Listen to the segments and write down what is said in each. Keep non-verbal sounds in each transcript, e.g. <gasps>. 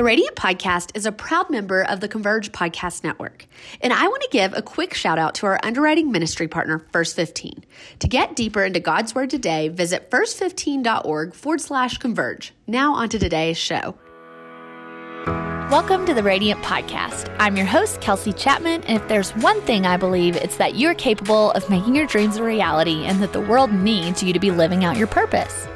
The Radiant Podcast is a proud member of the Converge Podcast Network. And I want to give a quick shout out to our underwriting ministry partner, First 15. To get deeper into God's Word today, visit first15.org forward slash converge. Now, on to today's show. Welcome to the Radiant Podcast. I'm your host, Kelsey Chapman, and if there's one thing I believe, it's that you're capable of making your dreams a reality and that the world needs you to be living out your purpose.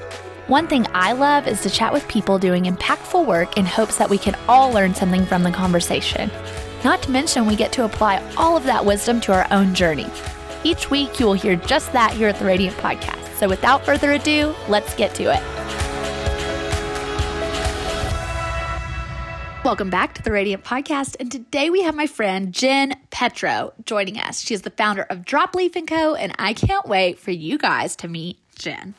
One thing I love is to chat with people doing impactful work in hopes that we can all learn something from the conversation. Not to mention, we get to apply all of that wisdom to our own journey. Each week, you will hear just that here at the Radiant Podcast. So without further ado, let's get to it. Welcome back to the Radiant Podcast. And today we have my friend Jen Petro joining us. She is the founder of Dropleaf & Co. And I can't wait for you guys to meet Jen.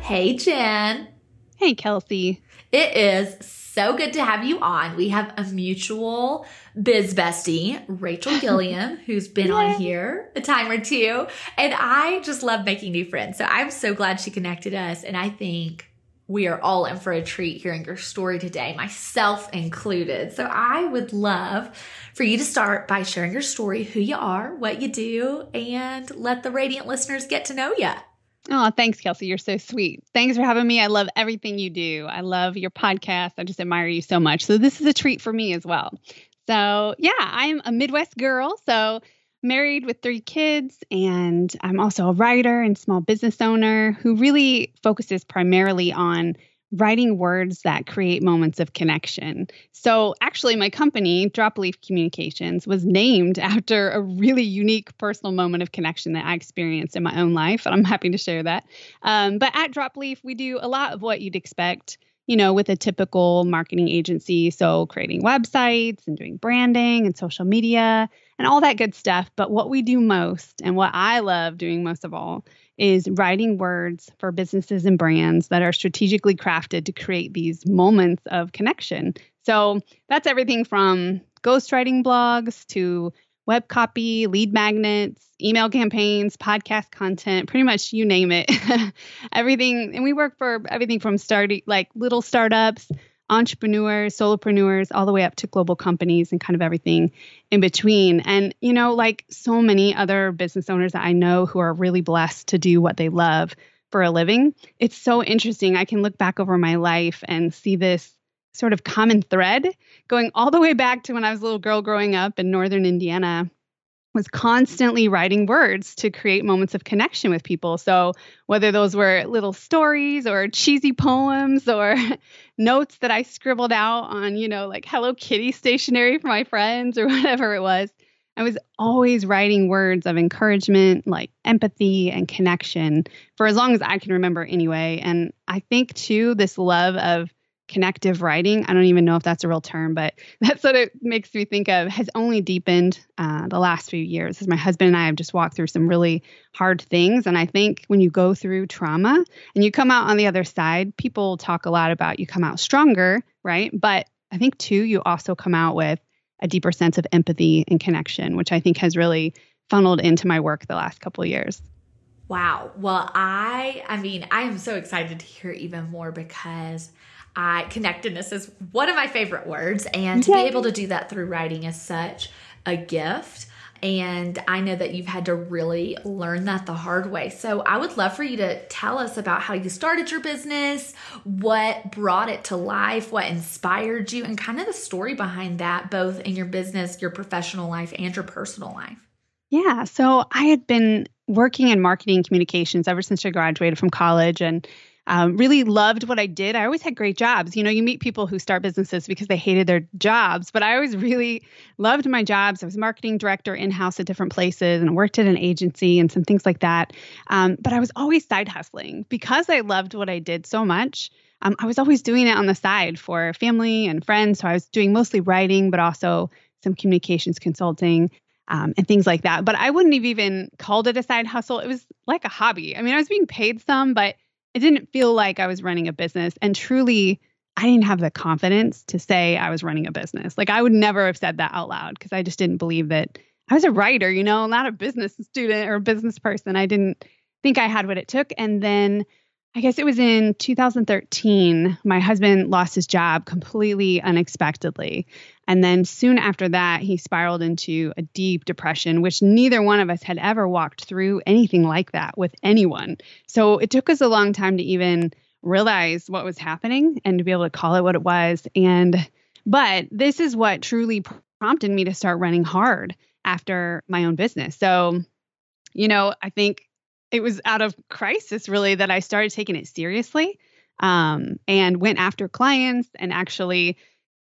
Hey, Jen. Hey, Kelsey. It is so good to have you on. We have a mutual biz bestie, Rachel <laughs> Gilliam, who's been Yay. on here a time or two. And I just love making new friends. So I'm so glad she connected us. And I think we are all in for a treat hearing your story today, myself included. So I would love for you to start by sharing your story, who you are, what you do, and let the Radiant listeners get to know you. Oh, thanks, Kelsey. You're so sweet. Thanks for having me. I love everything you do. I love your podcast. I just admire you so much. So, this is a treat for me as well. So, yeah, I'm a Midwest girl. So, married with three kids, and I'm also a writer and small business owner who really focuses primarily on writing words that create moments of connection. So, actually, my company, DropLeaf Communications, was named <laughs> after a really unique personal moment of connection that I experienced in my own life. And I'm happy to share that. Um, but at DropLeaf, we do a lot of what you'd expect. You know, with a typical marketing agency. So, creating websites and doing branding and social media and all that good stuff. But what we do most, and what I love doing most of all, is writing words for businesses and brands that are strategically crafted to create these moments of connection. So that's everything from ghostwriting blogs to web copy, lead magnets, email campaigns, podcast content, pretty much you name it. <laughs> everything. And we work for everything from starting like little startups entrepreneurs, solopreneurs, all the way up to global companies and kind of everything in between. And, you know, like so many other business owners that I know who are really blessed to do what they love for a living, it's so interesting. I can look back over my life and see this sort of common thread going all the way back to when I was a little girl growing up in northern Indiana was constantly writing words to create moments of connection with people. So, whether those were little stories or cheesy poems or <laughs> notes that I scribbled out on, you know, like Hello Kitty stationery for my friends or <laughs> whatever it was, I was always writing words of encouragement, like empathy and connection for as long as I can remember anyway. And I think, too, this love of connective writing. I don't even know if that's a real term, but <laughs> that's what it makes me think of, has only deepened uh, the last few years as my husband and I have just walked through some really hard things. And I think when you go through trauma and you come out on the other side, people talk a lot about you come out stronger, right? But I think too, you also come out with a deeper sense of empathy and connection, which I think has really funneled into my work the last couple years. Wow. Well, I I mean, I am so excited to hear even more because I connectedness is one of my favorite words, and to Yay. be able to do that through writing is such a gift. And I know that you've had to really learn that the hard way. So I would love for you to tell us about how you started your business, what brought it to life, what inspired you, and kind of the story behind that, both in your business, your professional life, and your personal life. Yeah. So I had been working in marketing communications ever since I graduated from college and um, really loved what I did. I always had great jobs. You know, you meet people who start businesses because they hated their jobs, but I always really loved my jobs. I was marketing director in house at different places and worked at an agency and some things like that. Um, but I was always side hustling because I loved what I did so much. Um, I was always doing it on the side for family and friends. So I was doing mostly writing, but also some communications consulting. Um, and things like that. But I wouldn't have even called it a side hustle. It was like a hobby. I mean, I was being paid some, but it didn't feel like I was running a business. And truly, I didn't have the confidence to say I was running a business. Like I would never have said that out loud because I just didn't believe that I was a writer, you know, not a business student or a business person. I didn't think I had what it took. And then I guess it was in 2013, my husband lost his job completely unexpectedly. And then soon after that, he spiraled into a deep depression, which neither one of us had ever walked through anything like that with anyone. So it took us a long time to even realize what was happening and to be able to call it what it was. And, but this is what truly prompted me to start running hard after my own business. So, you know, I think it was out of crisis really that I started taking it seriously um, and went after clients and actually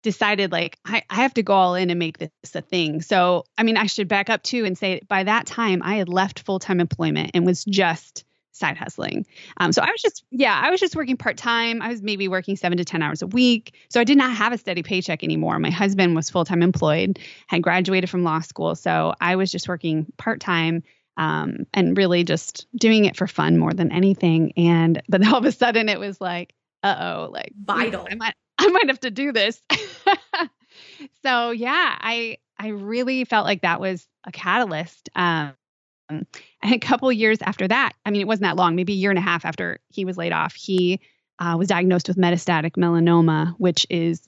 decided like I, I have to go all in and make this a thing. So I mean I should back up too and say by that time I had left full-time employment and was just side hustling. Um, so I was just yeah, I was just working part-time. I was maybe working seven to ten hours a week. So I did not have a steady paycheck anymore. My husband was full-time employed, had graduated from law school. So I was just working part-time um, and really just doing it for fun more than anything. And but all of a sudden it was like, uh oh, like vital. I might I might have to do this. <laughs> so yeah, I I really felt like that was a catalyst. Um, and a couple years after that, I mean, it wasn't that long, maybe a year and a half after he was laid off, he uh, was diagnosed with metastatic melanoma, which is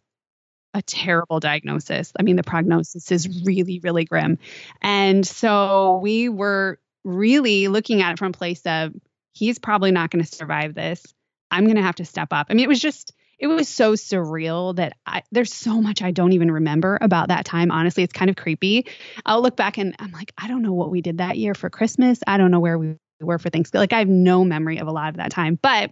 a terrible diagnosis. I mean, the prognosis is really, really grim. And so we were really looking at it from a place of he's probably not going to survive this. I'm going to have to step up. I mean, it was just, it was so surreal that I, there's so much I don't even remember about that time. Honestly, it's kind of creepy. I'll look back and I'm like, I don't know what we did that year for Christmas. I don't know where we were for Thanksgiving. Like, I have no memory of a lot of that time. But,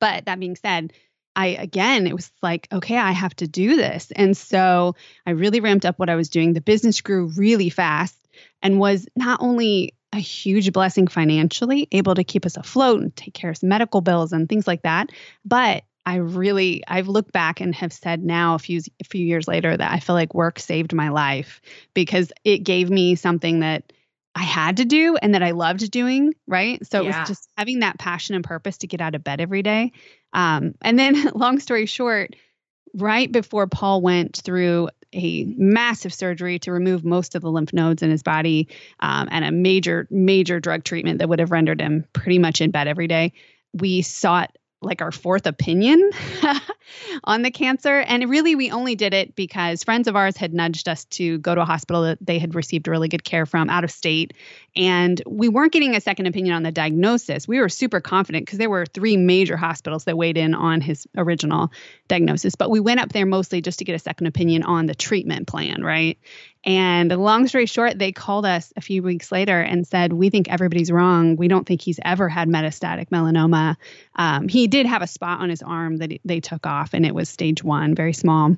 but that being said, I again, it was like, okay, I have to do this. And so I really ramped up what I was doing. The business grew really fast and was not only a huge blessing financially, able to keep us afloat and take care of some medical bills and things like that. But I really, I've looked back and have said now a few a few years later that I feel like work saved my life because it gave me something that I had to do and that I loved doing, right? So yeah. it was just having that passion and purpose to get out of bed every day. Um, and then, <laughs> long story short, right before Paul went through a massive surgery to remove most of the lymph nodes in his body um, and a major, major drug treatment that would have rendered him pretty much in bed every day, we sought like our fourth opinion <laughs> on the cancer. And really, we only did it because friends of ours had nudged us to go to a hospital that they had received really good care from out of state. And we weren't getting a second opinion on the diagnosis. We were super confident because there were three major hospitals that weighed in on his original diagnosis. But we went up there mostly just to get a second opinion on the treatment plan, right? And long story short, they called us a few weeks later and said, We think everybody's wrong. We don't think he's ever had metastatic melanoma. Um, he did have a spot on his arm that they took off, and it was stage one, very small,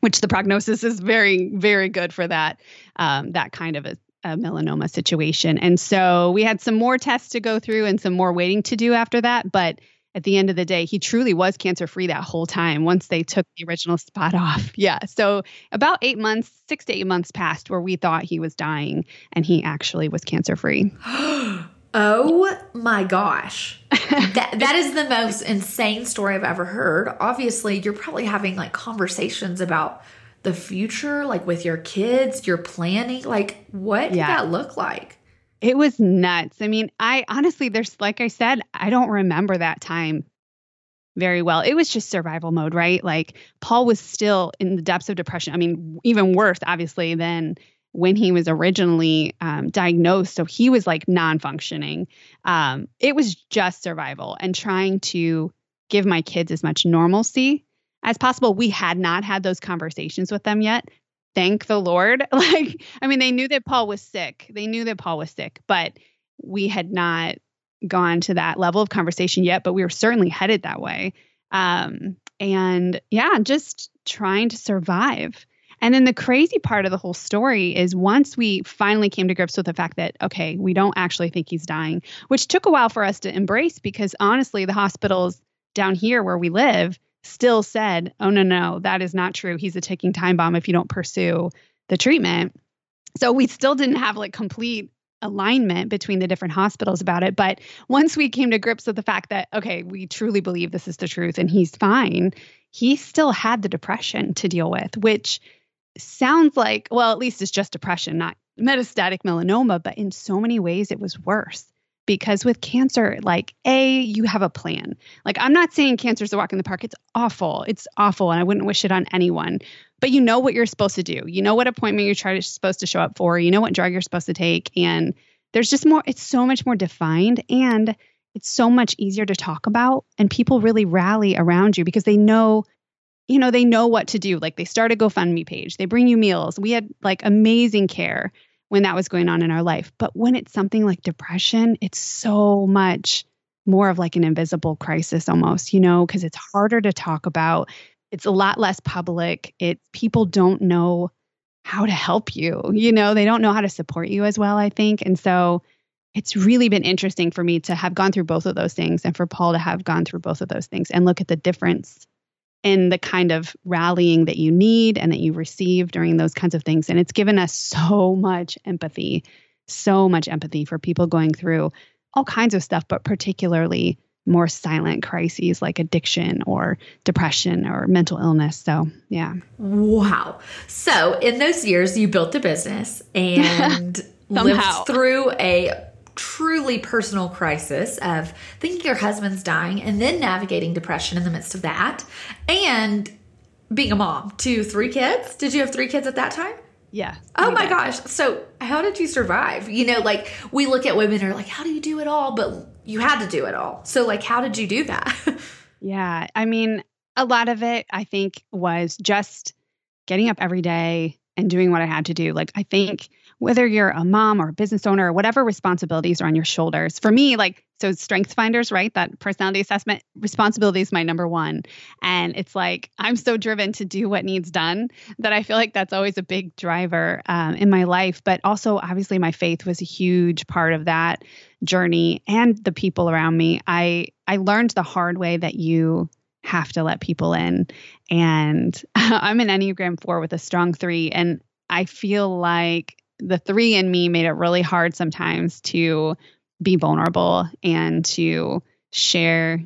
which the prognosis is very, very good for that, um, that kind of a, a melanoma situation. And so we had some more tests to go through and some more waiting to do after that. But at the end of the day, he truly was cancer free that whole time once they took the original spot off. <laughs> Yeah. So about eight months, six to eight months passed where we thought he was dying and he actually was cancer free. <gasps> oh my gosh. <laughs> that, that is the most insane story I've ever heard. Obviously, you're probably having like conversations about the future, like with your kids, you're planning. Like, what did yeah. that look like? It was nuts. I mean, I honestly, there's, like I said, I don't remember that time very well. It was just survival mode, right? Like Paul was still in the depths of depression. I mean, even worse, obviously, than when he was originally um, diagnosed. So he was like non functioning. Um, it was just survival and trying to give my kids as much normalcy as possible. We had not had those conversations with them yet thank the Lord. <laughs> Like, I mean, they knew that Paul was sick. They knew that Paul was sick, but we had not gone to that level of conversation yet, but we were certainly headed that way. Um, and yeah, just trying to survive. And then the crazy part of the whole story is once we finally came to grips with the fact that, okay, we don't actually think he's dying, which took a while for us to embrace because honestly, the hospitals down here where we live still said, oh, no, no, that is not true. He's a ticking time bomb if you don't pursue the treatment. So we still didn't have like complete alignment between the different hospitals about it. But once we came to grips with the fact that, okay, we truly believe this is the truth and he's fine, he still had the depression to deal with, which sounds like, well, at least it's just depression, not metastatic melanoma, but in so many ways it was worse because with cancer, like, A, you have a plan. Like, I'm not saying cancer's a walk in the park. It's awful. It's awful. And I wouldn't wish it on anyone. But you know what you're supposed to do. You know what appointment you're supposed to show up for. You know what drug you're supposed to take. And there's just more, it's so much more defined. And it's so much easier to talk about. And people really rally around you because they know you know, they know what to do. Like they start a GoFundMe page, they bring you meals. We had like amazing care when that was going on in our life. But when it's something like depression, it's so much more of like an invisible crisis almost, you know, because it's harder to talk about. It's a lot less public. It people don't know how to help you. You know, they don't know how to support you as well, I think. And so it's really been interesting for me to have gone through both of those things and for Paul to have gone through both of those things and look at the difference in the kind of rallying that you need and that you receive during those kinds of things. And it's given us <laughs> so much empathy, so much empathy for people going through all kinds of stuff, but particularly more silent crises like addiction or depression or mental illness. So, yeah. Wow. So, in those years, you built a business <laughs> and lived through a truly personal crisis of thinking your husband's dying and then navigating depression in the midst of that and being a mom to three kids. Did you have three kids at that time? Yeah. Oh my gosh. So, how did you survive? You know, like we look at women and are like, how do you do it all? But you had to do it all. So, like, how did you do that? <laughs> yeah. I mean, a lot of it, I think, was just getting up every day and doing what I had to do. Like, I think whether you're a mom or a business owner or whatever responsibilities are on your shoulders. For me, like, so strength finders, right? That personality assessment responsibility is my number one. And it's like, I'm so driven to do what needs done that I feel like that's always a big driver um, in my life. But also, obviously, my faith was a huge part of that journey and the people around me. I, I learned the hard way that you have to let people in. And <laughs> I'm an Enneagram 4 with a strong 3 and I feel like the three in me made it really hard sometimes to be vulnerable and to share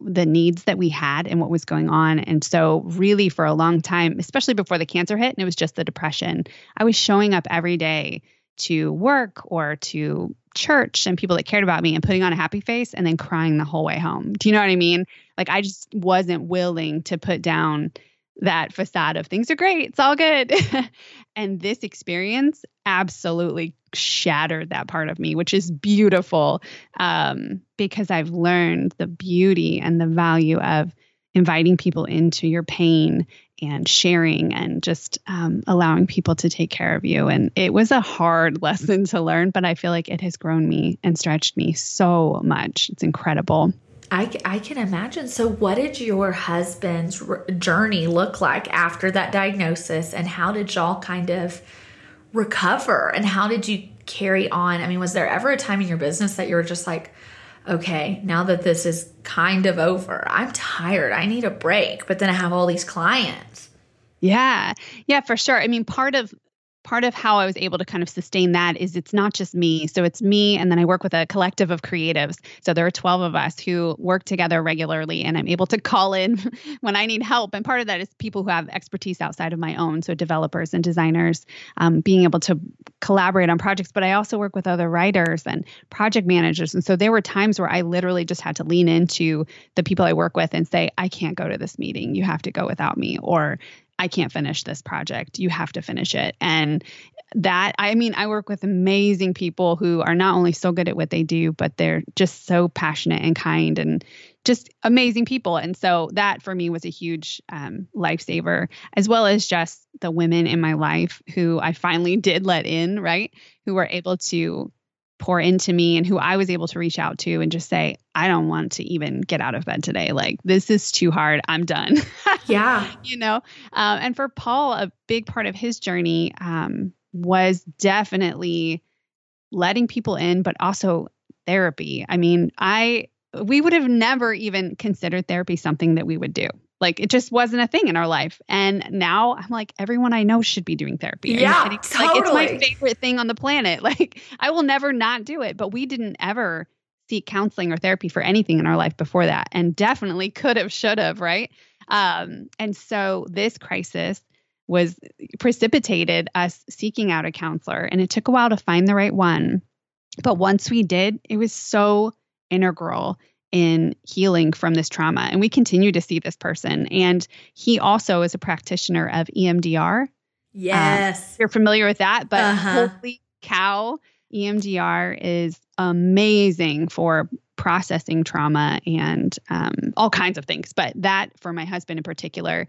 the needs that we had and what was going on. And so, really, for a long time, especially before the cancer hit and it was just the depression, I was showing up every day to work or to church and people that cared about me and putting on a happy face and then crying the whole way home. Do you know what I mean? Like, I just wasn't willing to put down that facade of things are great, it's all good. <laughs> and this experience absolutely shattered that part of me, which is beautiful um, because I've learned the beauty and the value of inviting people into your pain and sharing and just um, allowing people to take care of you. And it was a hard <laughs> lesson to learn, but I feel like it has grown me and stretched me so much. It's incredible. I, I can imagine. So, what did your husband's journey look like after that diagnosis, and how did y'all kind of recover? And how did you carry on? I mean, was there ever a time in your business that you were just like, okay, now that this is kind of over, I'm tired, I need a break, but then I have all these clients? Yeah, yeah, for sure. I mean, part of part of how I was able to kind of sustain that is it's not just me. So it's me, and then I work with a collective of creatives. So there are 12 of us who work together regularly, and I'm able to call in <laughs> when I need help. And part of that is people who have expertise outside of my own. So developers and designers, um, being able to collaborate on projects. But I also work with other writers and project managers. And so there were times where I literally just had to lean into the people I work with and say, I can't go to this meeting. You have to go without me. Or I can't finish this project. You have to finish it. And that, I mean, I work with amazing people who are not only so good at what they do, but they're just so passionate and kind and just amazing people. And so that for me was a huge um, lifesaver, as well as just the women in my life who I finally <laughs> did let in, right? Who were able to pour into me and who I was able to reach out to and just say, I don't want to even get out of bed today. Like, this is too hard. I'm done. <laughs> Yeah. you know? Um, and for Paul, a big part of his journey um, was definitely letting people in, but also therapy. I mean, I, we would have never even considered therapy something that we would do. Like it just wasn't a thing in our life. And now I'm like, everyone I know should be doing therapy. yeah, totally. Like it's my favorite thing on the planet. <laughs> Like I will never not do it. But we didn't ever seek counseling or therapy for anything in our life before that. And definitely could have, should have, right? Um, and so this crisis was precipitated us seeking out a counselor. And it took a while to find the right one. But once we did, it was so integral in healing from this trauma. And we continue to see this person. And he also is a practitioner of EMDR. Yes. Um, you're familiar with that, but uh-huh. holy cow, EMDR is amazing for processing trauma and um, all kinds of things. But that, for my husband in particular,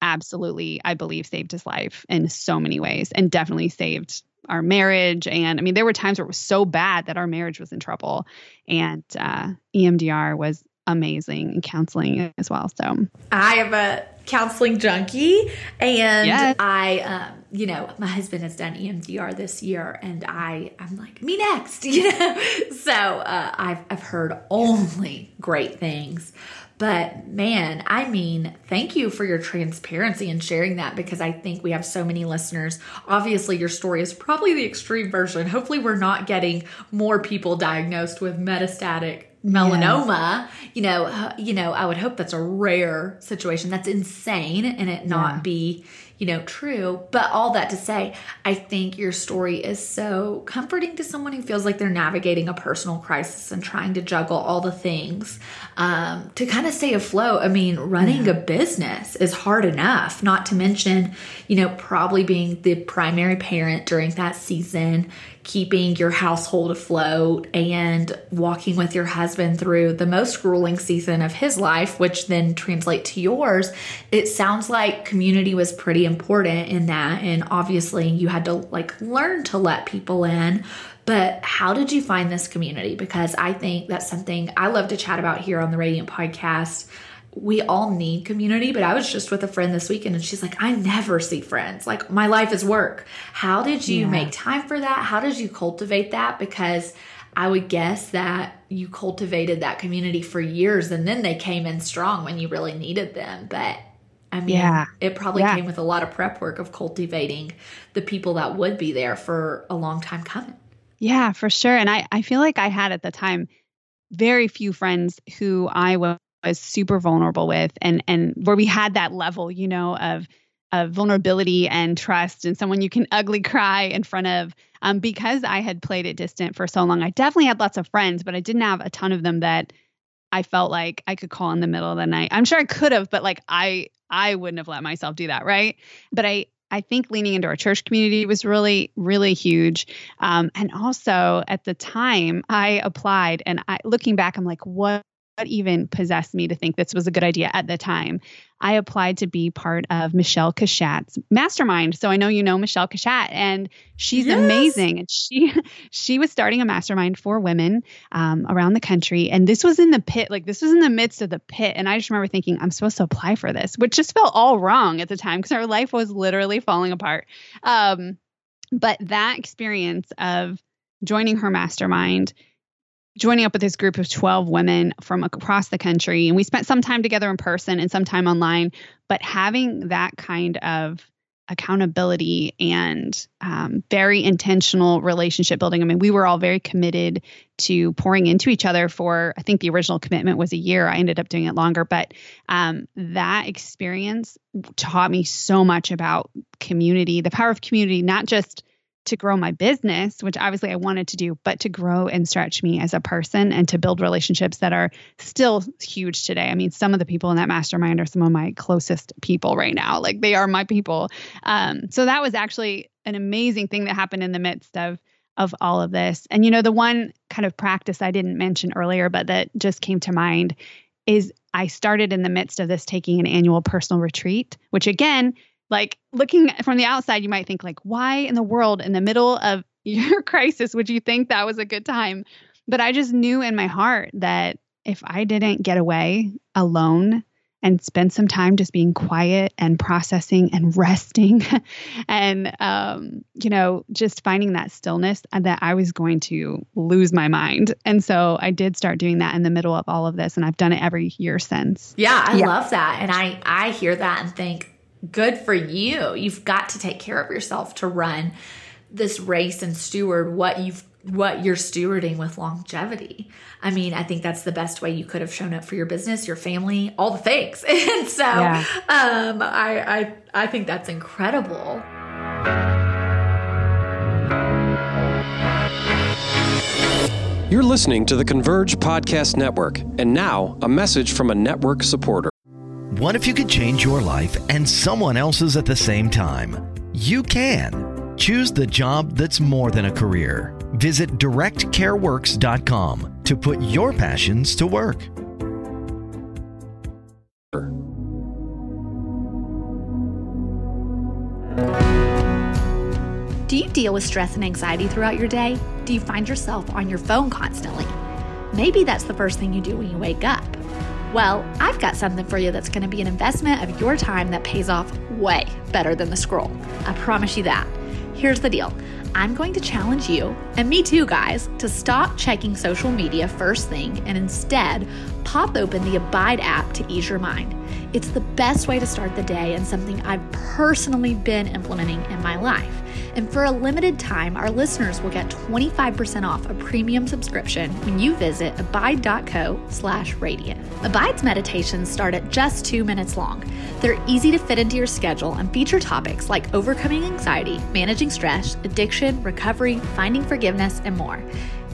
absolutely, I believe, saved his life in so many ways and definitely saved our marriage. And I mean, there were times where it was so bad that our marriage was in trouble. And uh, EMDR was amazing and counseling as well. So I am a counseling junkie and yes. I, um, you know, my husband has done EMDR this year and I, I'm like, me next, <laughs> you know? so uh, I've, I've heard only great things. But man, I mean, thank you for your transparency and sharing that because I think we have so many listeners. Obviously, your story is probably the extreme version. Hopefully, we're not getting more people diagnosed with metastatic melanoma you know uh, you know i would hope that's a rare situation that's insane and it not yeah. be you know, true. But all that to say, I think your story is so comforting to someone who feels like they're navigating a personal crisis and trying to juggle all the things um, to kind of stay afloat. I mean, running yeah. a business is hard enough, not to mention, you know, probably being the primary parent during that season, keeping your household afloat and walking with your husband through the most grueling season of his life, which then translate to yours. It sounds like community was pretty important in that. And obviously you had to like learn to let people in. But how did you find this community? Because I think that's something I love to chat about here on the Radiant podcast we all need community, but I was just with a friend this weekend and she's like, I never see friends. Like, my life is work. How did you yeah. make time for that? How did you cultivate that? Because I would guess that you cultivated that community for years and then they came in strong when you really needed them. But I mean, yeah. it probably yeah. came with a lot of prep work of cultivating the people that would be there for a long time coming. Yeah, for sure. And I, I feel like I had at the time very few friends who I was was super vulnerable with and and where we had that level you know of of vulnerability and trust and someone you can ugly cry in front of. Um, because i had played it distant for so long i definitely had lots of friends but i didn't have a ton of them that i felt like i could call in the middle of the night. I'm sure i could have but like i i wouldn't have let myself do that right? But i I think leaning into our church community was really, really huge. Um, and also at the time, I applied, and I, looking back, I'm like, what what even possessed me to think this was a good idea at the time. I applied to be part of Michelle Kashat's mastermind. So I know you know Michelle Kashat, and she's yes. amazing. And she <laughs> she was starting a mastermind for women um, around the country. And this was in the pit, like this was in the midst of the pit. And I just remember thinking, I'm supposed to apply for this, which just felt all wrong at the time because our life was literally falling apart. Um, but that experience of joining her mastermind joining up with this group of 12 women from across the country. And we spent some time together in person and some time online. But having that kind of accountability and um, very intentional relationship building. I mean, we were all very committed to pouring into each other for, I think the original commitment was a year. I ended up doing it longer, but um, that experience taught me so much about community, the power of community, not just to grow my business, which obviously I wanted to do, but to grow and stretch me as a person and to build relationships that are still huge today. I mean, some of the people in that mastermind are some of my closest people right now. Like they are my people. Um, so that was actually an amazing thing that happened in the midst of of all of this. And you know, the one kind of practice I didn't mention earlier, but that just came to mind is I started in the midst of this taking an annual personal retreat, which again like looking from the outside, you might think like, why in the world in the middle of <laughs> your crisis would you think that was a good time? But I just knew in my heart that if I didn't get away alone and spend some time just being quiet and processing and <laughs> resting and um, you know just finding that stillness uh, that i was going to lose my mind and so i did start doing that in the middle of all of this and i've done it every year since yeah i yeah. love that and i i hear that and think good for you. You've got to take care of yourself to run this race and steward what you've what you're stewarding with longevity. I mean, I think that's the best way you could have shown up for your business, your family, all the things. <laughs> and so yeah. um I I I think that's incredible. You're listening to the Converge Podcast Network, and now a message from a network supporter. What if you could change your life and someone else's at the same time? You can. Choose the job that's more than a career. Visit directcareworks.com to put your passions to work. Do you deal with stress and anxiety throughout your day? Do you find yourself on your phone constantly? Maybe that's the first thing you do when you wake up. Well, I've got something for you that's going to be an investment of your time that pays off way better than the scroll. I promise you that. Here's the deal I'm going to challenge you, and me too, guys, to stop checking social media first thing and instead pop open the Abide app to ease your mind. It's the best way to start the day and something I've personally been implementing in my life. And for a limited time, our listeners will get 25% off a premium subscription when you visit abide.co slash radiant. Abide's meditations start at just two minutes long. They're easy to fit into your schedule and feature topics like overcoming anxiety, managing stress, addiction, recovery, finding forgiveness, and more.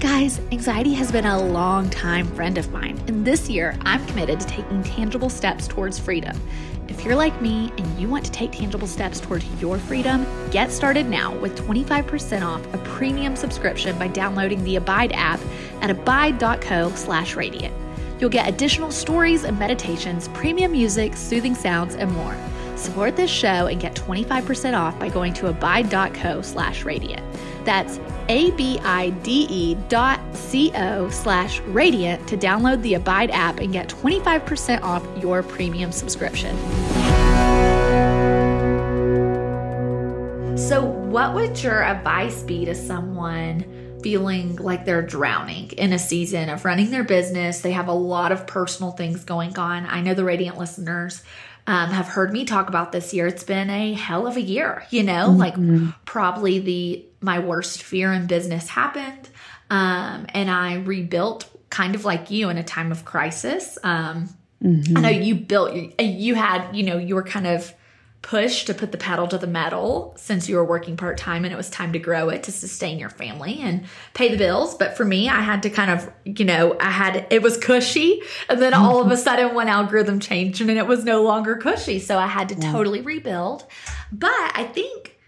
Guys, anxiety has been a long time friend of mine, and this year I'm committed to taking tangible steps towards freedom. If you're like me and you want to take tangible steps towards your freedom, get started now with 25% off a premium subscription by downloading the Abide app at abide.co slash radiant. You'll get additional stories and meditations, premium music, soothing sounds, and more. Support this show and get 25% off by going to abide.co slash radiant. That's A-B-I-D-E dot C-O slash radiant to download the Abide app and get 25% off your premium subscription. So, what would your advice be to someone feeling like they're drowning in a season of running their business? They have a lot of personal things going on. I know the Radiant listeners um, have heard me talk about this year. It's been a hell of a year, you know, mm-hmm. like probably the my worst fear in business happened. Um, and I rebuilt kind of like you in a time of crisis. Um, mm-hmm. I know you built, you had, you know, you were kind of push to put the pedal to the metal since you were working part time and it was time to grow it to sustain your family and pay the bills. But for me, I had to kind of, you know, I had it was cushy and then all of a sudden one algorithm changed and it was no longer cushy. So I had to yeah. totally rebuild. But I think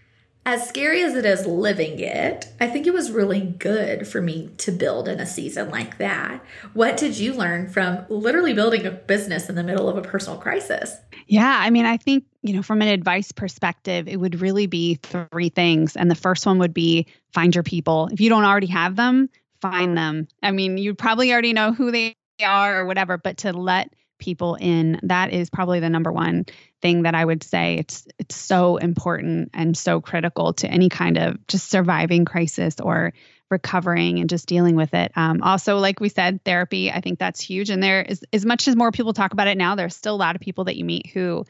as scary as it is living it, I think it was really good for me to build in a season like that. What did you learn from literally building a business in the middle of a personal crisis? Yeah, I mean, I think, you know, from an advice perspective, it would really be three things. And the first one would be find your people. If you don't already have them, find them. I mean, you probably already know who they are or whatever, but to let people in, that is probably the number one thing that I would say it's it's so important and so critical to any kind of just surviving crisis or recovering and just dealing with it. Um, also, like we said, therapy, I think that's huge. And there is as much as more people talk about it now, there's still a lot of people that you meet who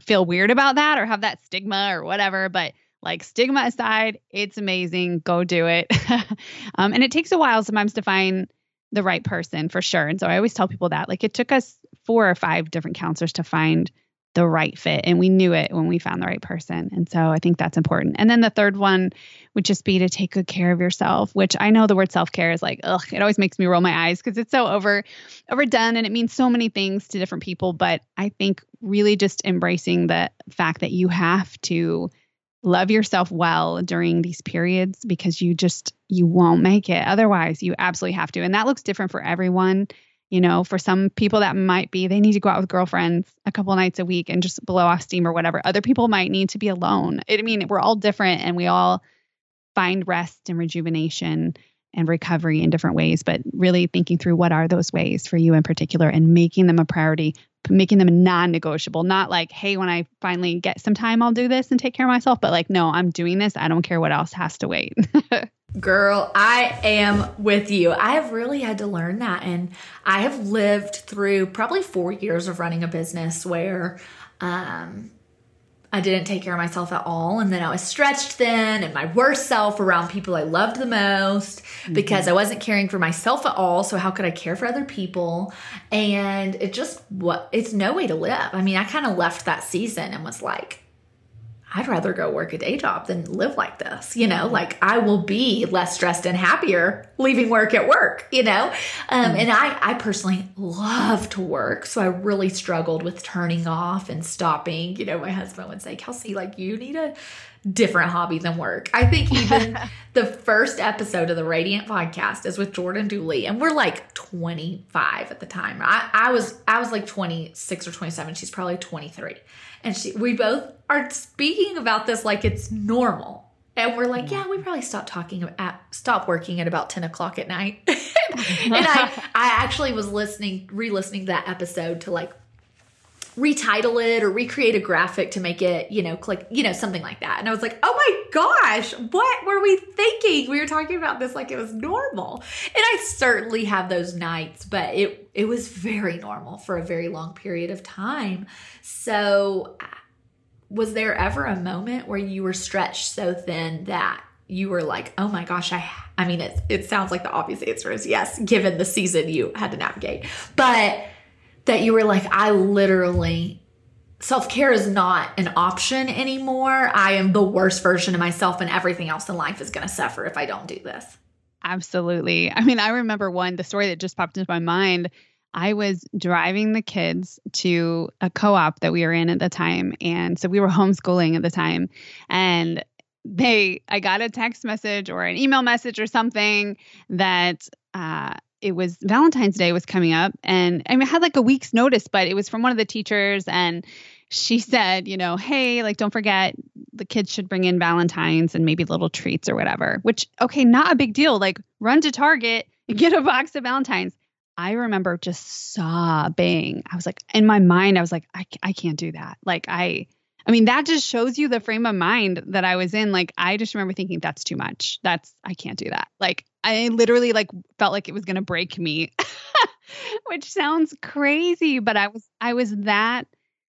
feel weird about that or have that stigma or whatever. But like stigma aside, it's amazing. Go do it. <laughs> um, and it takes a while sometimes to find the right person for sure. And so I always tell people that like it took us four or five different counselors to find the right fit. And we knew it when we found the right person. And so I think that's important. And then the third one would just be to take good care of yourself, which I know the word self care is like, ugh, it always makes me roll my eyes because it's so over overdone and it means so many things to different people. But I think really just embracing the fact that you have to love yourself well during these periods because you just you won't make it otherwise you absolutely have to and that looks different for everyone you know, for some people that might be they need to go out with girlfriends a couple nights a week and just blow off steam or whatever. Other people might need to be alone. I mean, we're all different and we all find rest and rejuvenation and recovery in different ways, but really thinking through what are those ways for you in particular and making them a priority, making them non negotiable. Not like, hey, when I finally get some time, I'll do this and take care of myself, but like, no, I'm doing this. I don't care what else has to wait. <laughs> Girl, I am with you. I have really had to learn that. And I have lived through probably four years of running a business where um, I didn't take care of myself at all. And then I was stretched thin and my worst self around people I loved the most mm-hmm. because I wasn't caring for myself at all. So, how could I care for other people? And it just, what, it's no way to live. I mean, I kind of left that season and was like, I'd rather go work a day job than live like this. You know, like I will be less stressed and happier leaving work at work, you know? Um, and I, I personally love to work. So I really struggled with turning off and stopping. You know, my husband would say, Kelsey, like you need a different hobby than work. I think even <laughs> the first episode of the Radiant podcast is with Jordan Dooley, and we're like 25 at the time. I, I was I was like 26 or 27. She's probably 23 and she we both are speaking about this like it's normal and we're like yeah we probably stopped talking at stop working at about 10 o'clock at night <laughs> and i i actually was listening re-listening to that episode to like retitle it or recreate a graphic to make it, you know, click, you know, something like that. And I was like, oh my gosh, what were we thinking? We were talking about this like it was normal. And I certainly have those nights, but it it was very normal for a very long period of time. So uh, was there ever a moment where you were stretched so thin that you were like, oh my gosh, I I mean it it sounds like the obvious answer is yes, given the season you had to navigate. But that you were like, I literally, self care is not an option anymore. I am the worst version of myself, and everything else in life is going to suffer if I don't do this. Absolutely. I mean, I remember one, the story that just popped into my mind. I was driving the kids to a co op that we were in at the time. And so we were homeschooling at the time. And they, I got a text message or an email message or something that uh, it was Valentine's Day was coming up and I, mean, I had like a week's notice, but it was from one of the teachers and she <laughs> said, you know, hey, like don't forget the kids should bring in Valentines and maybe little treats or whatever. Which okay, not a big deal. Like run to Target and <laughs> get a box of Valentines. I remember just sobbing. I was like, in my mind, I was like, I, I can't do that. Like I I mean, that just shows you the frame of mind that I was in. Like, I just remember thinking, that's too much. That's, I can't do that. Like, I literally like felt like it was going to break me, <laughs> which sounds crazy, but I was, I was that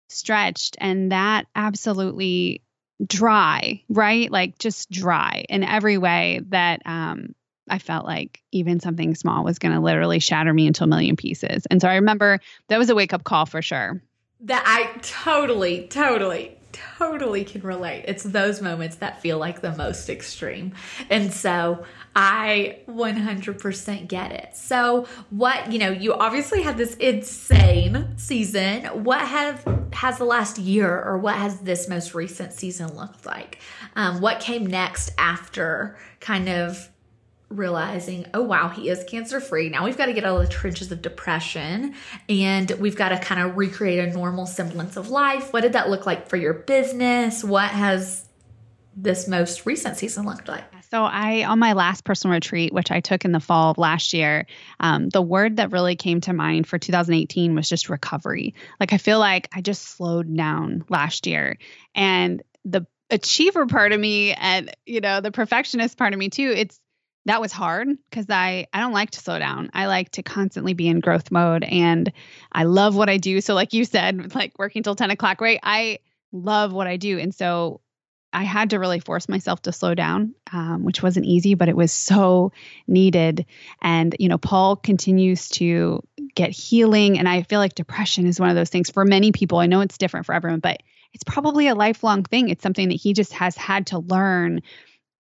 stretched and that absolutely dry, right? Like, just dry in every way that, um, I felt like even something small was going to literally shatter me into a million pieces. And so I remember that was a wake up call for sure. That I totally, totally, totally can relate. It's those moments that feel like the most extreme. And so I 100% get it. So, what, you know, you obviously had this insane season. What have has the last year or what has this most recent season looked like? Um, what came next after kind of realizing, oh wow, he is cancer free. Now we've got to get out of the trenches of depression and we've got to kind of recreate a normal semblance of life. What did that look like for your business? What has this most recent season looked like? So I, on my last personal retreat, which I took in the fall of last year, um, the word that really came to mind for 2018 was just recovery. Like I feel like I just slowed down last year, and the achiever part of me and you know the perfectionist part of me too. It's that was hard because I I don't like to slow down. I like to constantly be in growth mode, and I love what I do. So, like you said, <laughs> like working till ten o'clock, right? I love what I do, and so I had to really force myself to slow down, um, which wasn't easy, but it was so needed. And you know, Paul continues to get healing, and I feel like depression is one of those things for many people. I know it's different for everyone, but it's probably a lifelong thing. It's something that he just has had to learn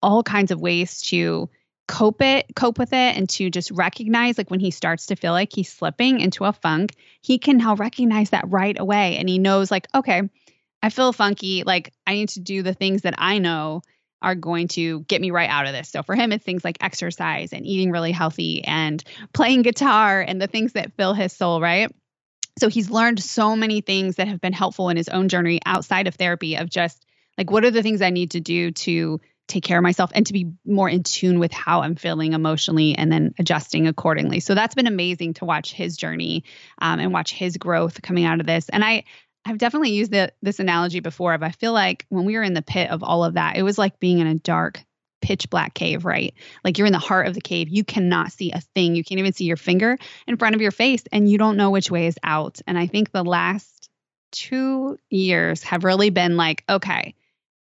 all kinds of ways to cope it cope with it and to just recognize like when he starts to feel like he's slipping into a funk he can now recognize that right away. And he knows like okay i feel funky. Like i need to do the things that i know are going to get me right out of this. So for him it's things like exercise and eating really healthy and playing guitar and the things that fill his soul right? So he's learned so many things that have been helpful in his own journey outside of therapy of just like what are the things i need to do to take care of myself and to be more in tune with how I'm feeling emotionally and then adjusting accordingly. So that's been amazing to watch his journey um, and watch his growth coming out of this. And I, I've definitely used the, this analogy before, but I feel like when we were in the pit of all of that, it was like being in a dark, pitch black cave, right? Like you're in the heart of the cave. You cannot see a thing. You can't even see your finger in front of your face, and you don't know which way is out. And I think the last two years have really been like, okay,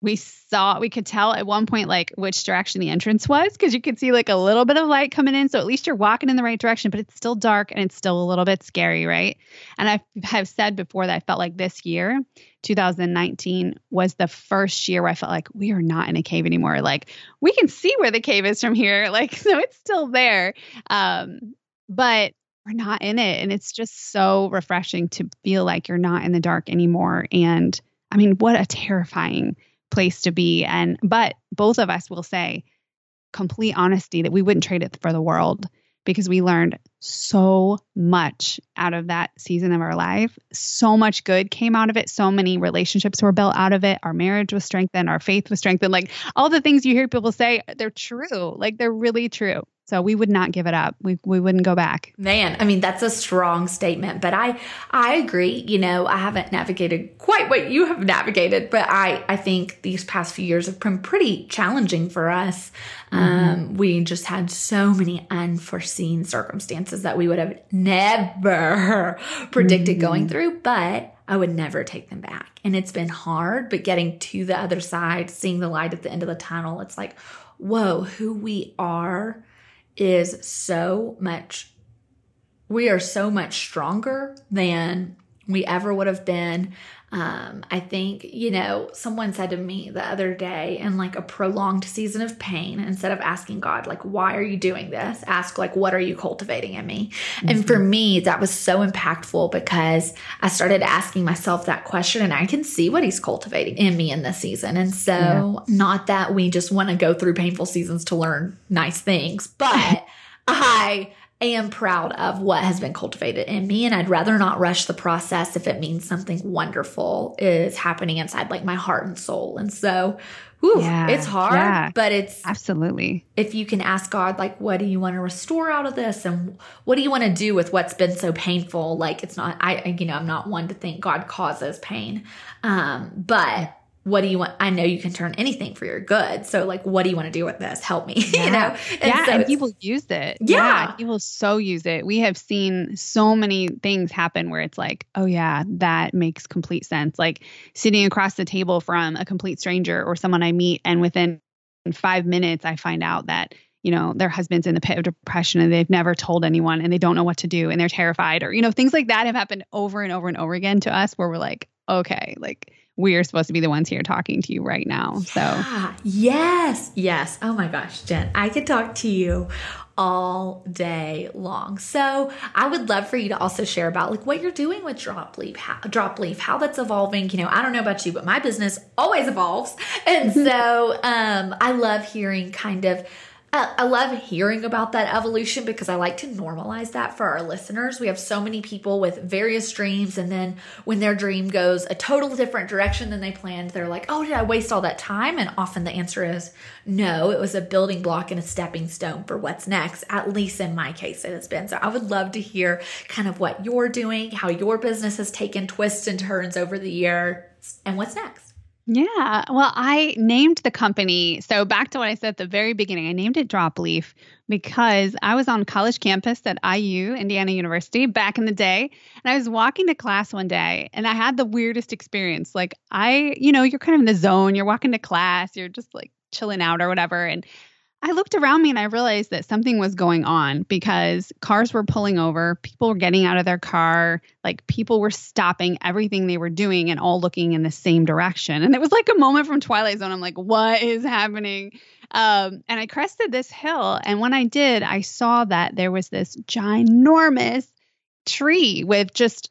we saw we could tell at one point like which direction the entrance was because you could see like a little bit of light coming in. So at least you're walking in the right direction but it's still dark and it's still a little bit scary right? And i have said before that i felt like this year 2019 was the first year where i felt like we are not in a cave anymore. Like we can see where the cave is from here <laughs> like so it's still there. Um but we're not in it and it's just so refreshing to feel like you're not in the dark anymore. And i mean what a terrifying place to be. And, but both of us will say complete honesty that we wouldn't trade it for the world because we learned so much out of that season of our life. So much good came out of it. So many relationships were built out of it. Our marriage was strengthened. Our faith was strengthened. Like all the things you hear people say, they're true. Like they're really true. So we would not give it up. We we wouldn't go back. Man, I mean that's a strong statement, but I I agree. You know, I haven't navigated quite what you have navigated, but I I think these past few years have been pretty challenging for us. Mm-hmm. Um, we just had so many unforeseen circumstances that we would have never <laughs> predicted mm-hmm. going through, but I would never take them back. And it's been hard, but getting to the other side, seeing the light at the end of the tunnel, it's like, whoa, who we are is so much, we are so much stronger than we ever would have been. Um, I think, you know, someone said to me the other day in like a prolonged season of pain, instead of asking God, like, why are you doing this? Ask, like, what are you cultivating in me? Mm-hmm. And for me, that was so impactful because I started asking myself that question and I can see what He's cultivating in me in this season. And so, yeah. not that we just want to go through painful seasons to learn nice things, but <laughs> I am proud of what has been cultivated in me. And I'd rather not rush the process if it means something wonderful is happening inside like my heart and soul. And so, whew, yeah, it's hard, yeah, but it's absolutely. If you can ask God, like, what do you want to restore out of this? And what do you want to do with what's been so painful? Like, it's not, I, you know, I'm not one to think God causes pain. Um, but what do you want? I know you can turn anything for your good. So, like, what do you want to do with this? Help me, <laughs> yeah. you know? And yeah, so and will use it. Yeah. yeah, will so use it. We have seen so many things happen where it's like, oh yeah, that makes complete sense. Like sitting across the table from a complete stranger or someone I meet, and within five minutes, I find out that you know their husband's in the pit of depression and they've never told anyone and they don't know what to do and they're terrified or you know things like that have happened over and over and over again to us where we're like okay like we are supposed to be the ones here talking to you right now. So, yeah. yes, yes. Oh my gosh, Jen, I could talk to you all day long. So, I would love for you to also share about like what you're doing with DropLeaf, how, DropLeaf, how that's evolving. You know, I don't know about you, but my business always evolves, and so um, I love hearing kind of I love hearing about that evolution because I like to normalize that for our listeners. We have so many people with various dreams, and then when their dream goes a total different direction than they planned, they're like, Oh, did I waste all that time? And often the answer is no, it was a building block and a stepping stone for what's next. At least in my case, it has been. So I would love to hear kind of what you're doing, how your business has taken twists and turns over the year, and what's next. Yeah. Well, I named the company. So, back to what I said at the very beginning, I named it DropLeaf because I was on college campus at IU, Indiana University, back in the day. And I was walking to class one day and I had the weirdest experience. Like, I, you know, you're kind of in the zone, you're walking to class, you're just like chilling out or whatever. And I looked around me and I realized that something was going on because cars were pulling over, people were getting out of their car, like people were stopping everything they were doing and all looking in the same direction. And it was like a moment from Twilight Zone. I'm like, what is happening? Um, and I crested this hill. And when I did, I saw that there was this ginormous tree with just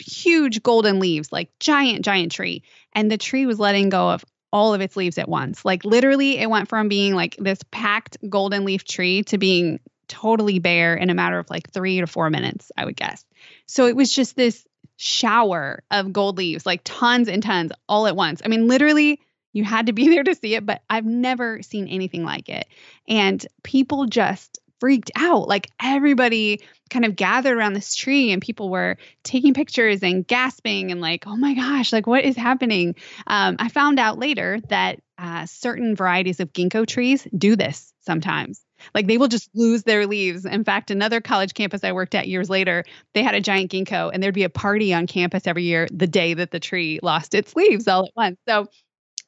huge golden leaves, like giant, giant tree. And the tree was letting go of all of its leaves at once. Like literally, it went from being like this packed golden leaf tree to being totally bare in a matter of like three to four minutes, I would guess. So it was just this shower of gold leaves, like tons and tons all at once. I mean, literally, you had to be <laughs> there to see it, but I've never seen anything like it. And people just freaked out. Like everybody kind of gathered around this tree and people were taking pictures and gasping and like, oh my gosh, like what is happening? Um, I found out later that uh, certain varieties of ginkgo trees do this sometimes. Like they will just lose their leaves. In fact, another college campus I worked at years later, they had a giant ginkgo and there'd be a party on campus every year the day that the tree lost its leaves all at once. So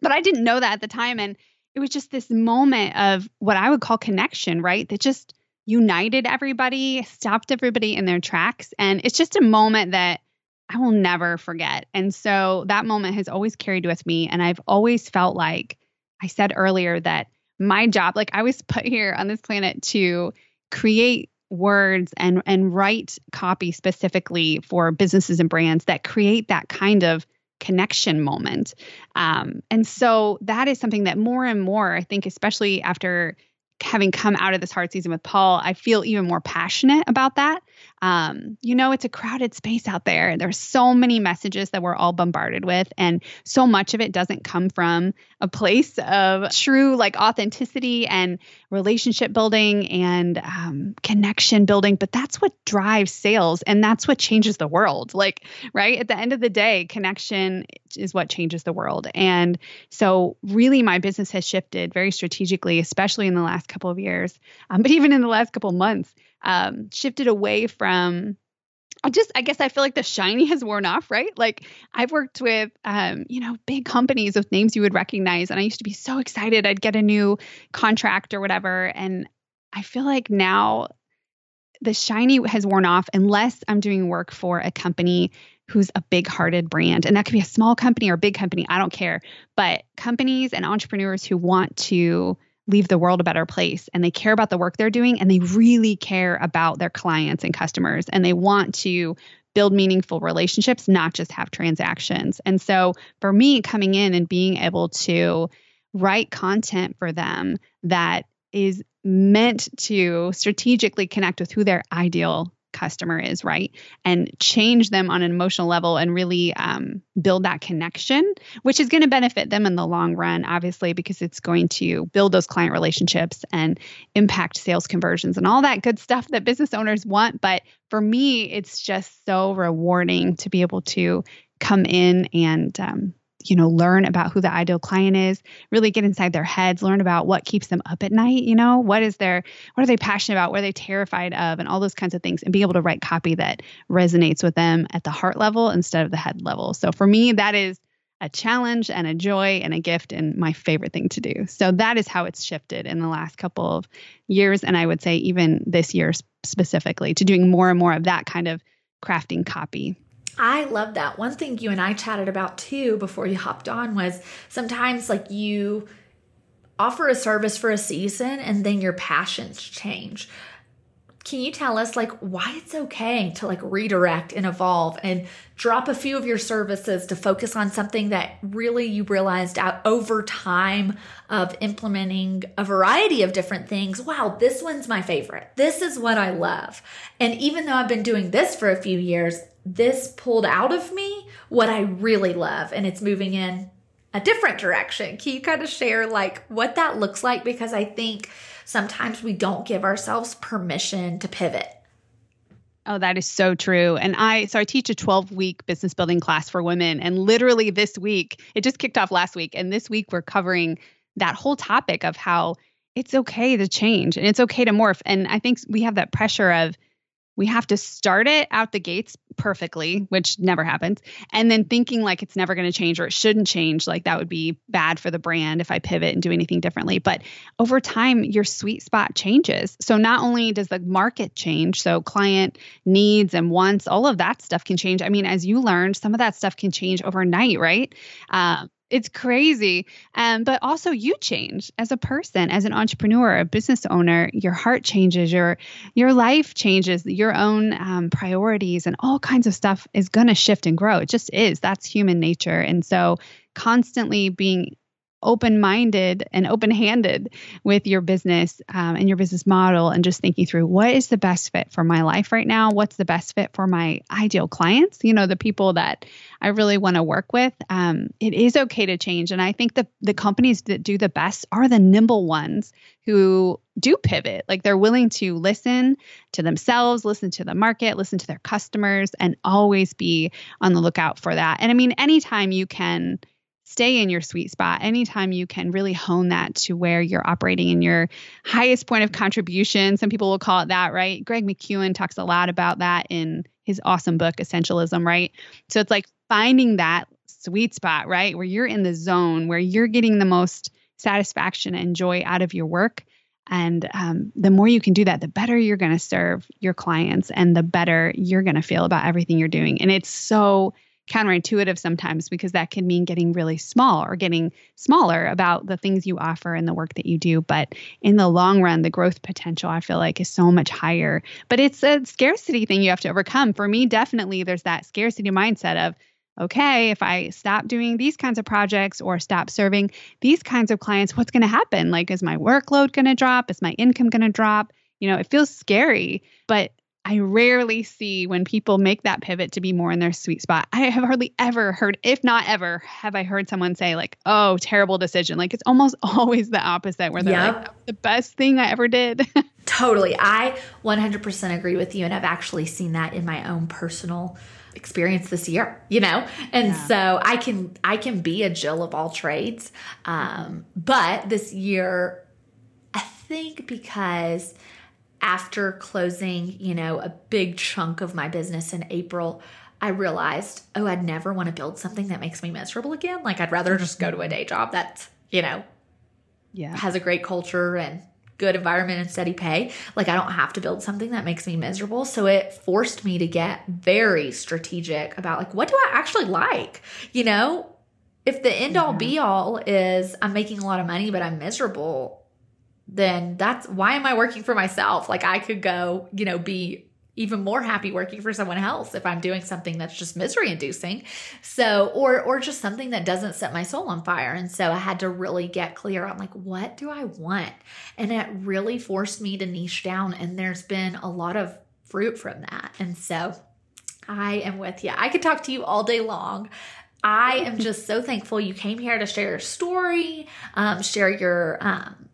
But I didn't know that at the time. And it was just this moment of what I would call connection, right? That just united everybody, stopped everybody in their tracks. And it's just a moment that I will never forget. And so that moment has always carried with me. And I've always felt like I said earlier that my job, like I was <laughs> put here on this planet to create words and and write copy specifically for businesses and brands that create that kind of connection moment. Um, and so that is something that more and more, I think, especially after having come out of this hard season with Paul, I feel even more passionate about that. Um, you know, it's a crowded space out there. There's so many messages that we're all bombarded with, and so much of it doesn't come from a place of true like authenticity and relationship building and um, connection building. But that's what drives sales, and that's what changes the world. Like, right at the end of the day, connection is what changes the world. And so, really, my business has shifted very strategically, especially in the last couple of years, um, but even in the last couple of months um, shifted away from I just I guess I feel like the shiny has worn off, right? Like I've worked with um, you know, big companies with names you would recognize and I used to be so excited I'd get a new contract or whatever and I feel like now the shiny has worn off unless I'm doing work for a company who's a big hearted brand. And that could be a small company or a big company, I don't care. But companies and entrepreneurs who want to leave the world a better place and they care about the work they're doing and they really care about their clients and customers and they want to build meaningful relationships, not just have transactions. And so for me, coming in and being able to write content for them that is meant to strategically connect with who their ideal customer is, right? And change them on an emotional level and really um, build that connection, which is going to benefit them in the long run, obviously, because it's going to build those client relationships and impact sales conversions and all that good stuff that business owners want. But for me, it's just so rewarding to be able to come in and um, you know, learn about who the ideal client is, really get inside their heads, learn about what keeps them up at night, you know, what is their what are they passionate about, what are they terrified of, and all those kinds of things, and be able to write copy that resonates with them at the heart level instead of the head level. So for me, that is a challenge and a joy and a gift and my favorite thing to do. So that is how it's shifted in the last couple of years. And I would say even this year specifically to doing more and more of that kind of crafting copy. I love that. One thing you and I chatted about too before you hopped on was sometimes like you offer a service for a season and then your passions change. Can you tell us like why it's okay to like redirect and evolve and drop a few of your services to focus on something that really you realized out over time of implementing a variety of different things. Wow, this one's my favorite. This is what I love. And even though I've been doing this for a few years, this pulled out of me what I really love and it's moving in a different direction. Can you kind of share like what that looks like? Because I think sometimes we don't give ourselves permission to pivot. Oh, that is so true. And I, so I teach a 12 week business building class for women. And literally this week, it just kicked off last week. And this week, we're covering that whole topic of how it's okay to change and it's okay to morph. And I think we have that pressure of, we have to start it out the gates perfectly, which never happens. And then thinking like it's never going to change or it shouldn't change, like that would be bad for the brand if I pivot and do anything differently. But over time, your sweet spot changes. So not only does the market change, so client needs and wants, all of that stuff can change. I mean, as you learned, some of that stuff can change overnight, right? Um, it's crazy. Um, but also you change as a person, as an entrepreneur, a business owner, your heart changes, your your life changes, your own um, priorities and all kinds of stuff is going to shift and grow. It just is. That's human nature. And so constantly being open minded and open handed with your business um, and your business model and just thinking through what is the best fit for my life right now? What's the best fit for my ideal clients? You know, the people that I really want to work with. Um, it is okay to change. And I think the, the companies that do the best are the nimble ones who do pivot. Like they're willing to listen to themselves, listen to the market, listen to their customers, and always be on the lookout for that. And I mean, anytime you can stay in your sweet spot anytime you can really hone that to where you're operating in your highest point of contribution some people will call it that right greg mckeown talks a lot about that in his awesome book essentialism right so it's like finding that sweet spot, right? Where you're in the zone, where you're getting the most satisfaction and joy out of your work. And um, the more you can do that, the better you're going to serve your clients and the better you're going to feel about everything you're doing. And it's so counterintuitive sometimes because that can mean getting really small or getting smaller about the things you offer and the work that you do. But in the long run, the growth potential I feel like is so much higher. But it's a scarcity thing you have to overcome. For me, definitely there's that scarcity mindset of, okay, if I stop doing these kinds of projects or stop serving these kinds of clients, what's going to happen? Like, is my workload going to drop? Is my income going to drop? You know, it feels scary, but I rarely see when people make that pivot to be more in their sweet spot. I have hardly ever heard, if not ever, have I heard someone say, like, oh, terrible decision. Like, it's almost <laughs> always the opposite where they're yep. like, the best thing I ever did. <laughs> totally. I 100% agree with you. And I've actually seen that in my own personal experience this year you know and yeah. so i can i can be a jill of all trades um, but this year i think because after closing, you know, a big chunk of my business in April, I realized, oh, I'd never want to build something that makes me miserable again. Like I'd rather just go to a day job that's, you know, yeah, has a great culture and good environment and steady pay. Like I don't have to build something that makes me miserable. So it forced me to get very strategic about like what do I actually like? You know, if the end all be all is I'm making a lot of money but I'm miserable, then that's why am I working for myself? Like I could go, you know, be even more happy working for someone else if I'm doing something that's just misery inducing. So, or or just something that doesn't set my soul on fire. And so I had to really get clear on like what do I want? And it really forced me to niche down and there's been a lot of fruit from that. And so I am with you. I could talk to you all day long. I am just so thankful you came here to share your story, um, share your um,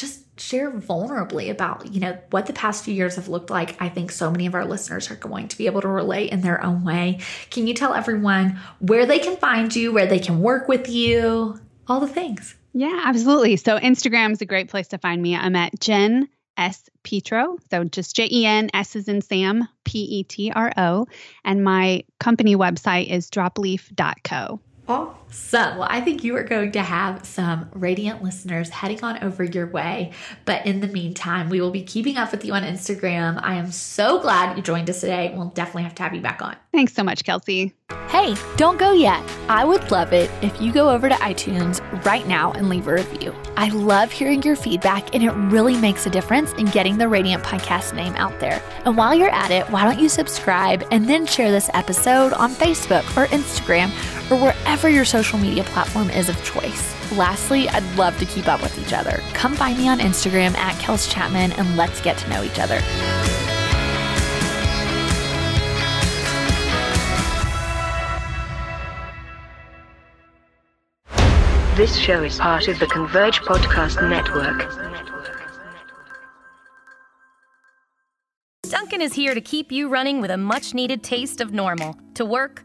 just share vulnerably about you know what the past few years have looked like. I think so many of our listeners are going to be able to relate in their own way. Can you tell everyone where they can find you where they can work with you all the things? Yeah absolutely. So instagram is a great place to find me. I'm at jen s. Petro. So just j-e-n s is in sam p-e-t-r-o and my company website is dropleaf.co Awesome. Oh, So, well, I think you are going to have some radiant listeners heading on over your way. But in the meantime, we will be keeping up with you on Instagram. I am so glad you joined us today. We'll definitely have to have you back on. Thanks so much, Kelsey. Hey, don't go yet. I would love it if you go over to iTunes right now and leave a review. I love hearing your feedback, and it really makes a difference in getting the Radiant Podcast name out there. And while you're at it, why don't you subscribe and then share this episode on Facebook or Instagram or wherever your social media platform is of choice? Lastly, I'd love to keep up with each other. Come find me on Instagram at Kels Chapman and let's get to know each other. This show is part of the Converge Podcast Network. Dunkin' is here to keep you running with a much needed taste of normal. To work,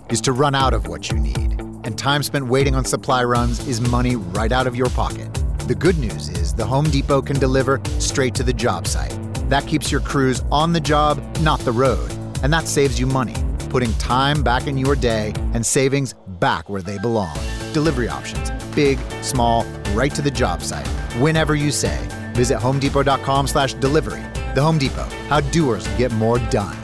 is to run out of what you need. And time spent waiting on supply runs is money right out of your pocket. The good news is the Home Depot can deliver straight to the job site. That keeps your crews on the job, not the road. And that saves you money, putting time back in your day and savings back where they belong. Delivery options big, small, right to the job site, whenever you say. Visit homedepot.com slash delivery. The Home Depot, how doers get more done.